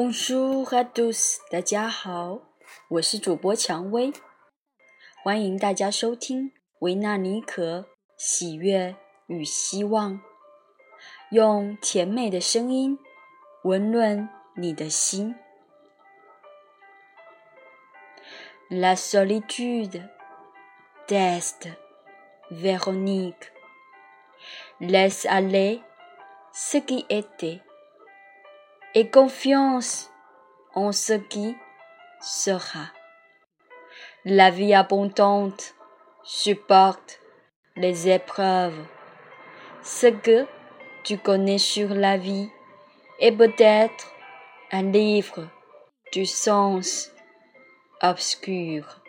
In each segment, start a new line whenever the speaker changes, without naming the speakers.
Bonjour à tous，大家好，我是主播蔷薇，欢迎大家收听维纳尼可喜悦与希望，用甜美的声音温润你的心。La solitude d'Est Véronique laisse aller ce qui était et confiance en ce qui sera. La vie abondante supporte les épreuves. Ce que tu connais sur la vie est peut-être un livre du sens obscur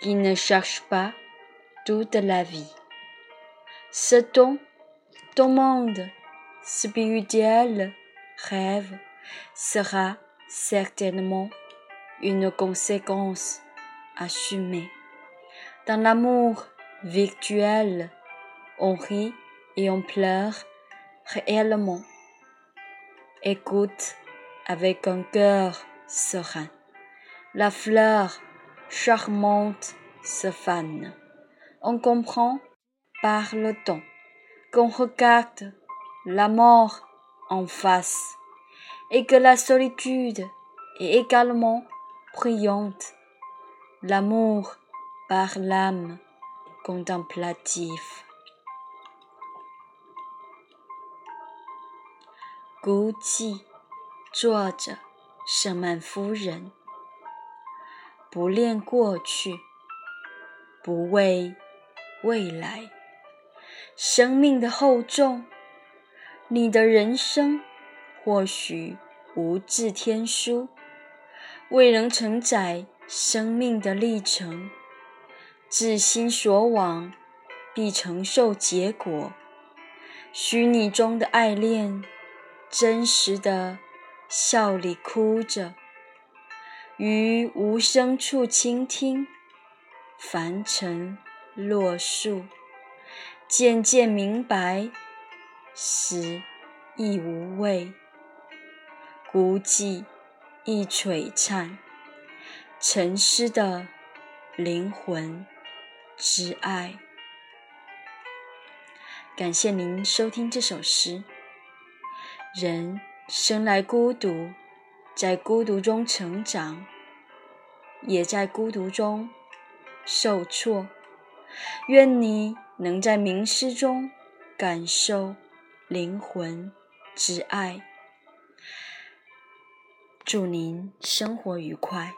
qui ne cherche pas toute la vie. Ce ton, ton monde spirituel rêve sera certainement une conséquence assumée. Dans l'amour virtuel, on rit et on pleure réellement. Écoute avec un cœur serein. La fleur charmante se fane. On comprend par le temps qu'on regarde la mort en face et que la solitude est également brillante. L'amour par l'âme contemplative. 孤寂，作者舍曼夫人。不恋过去，不畏未来。生命的厚重， 你的人生或许无字天书，未能承载生命的历程。至心所往，必承受结果。虚拟中的爱恋，真实的笑里哭着。于无声处倾听，凡尘落树，渐渐明白，死亦无畏，孤寂亦璀璨，沉思的灵魂之爱。感谢您收听这首诗。人生来孤独。在孤独中成长，也在孤独中受挫。愿你能在冥思中感受灵魂之爱。祝您生活愉快。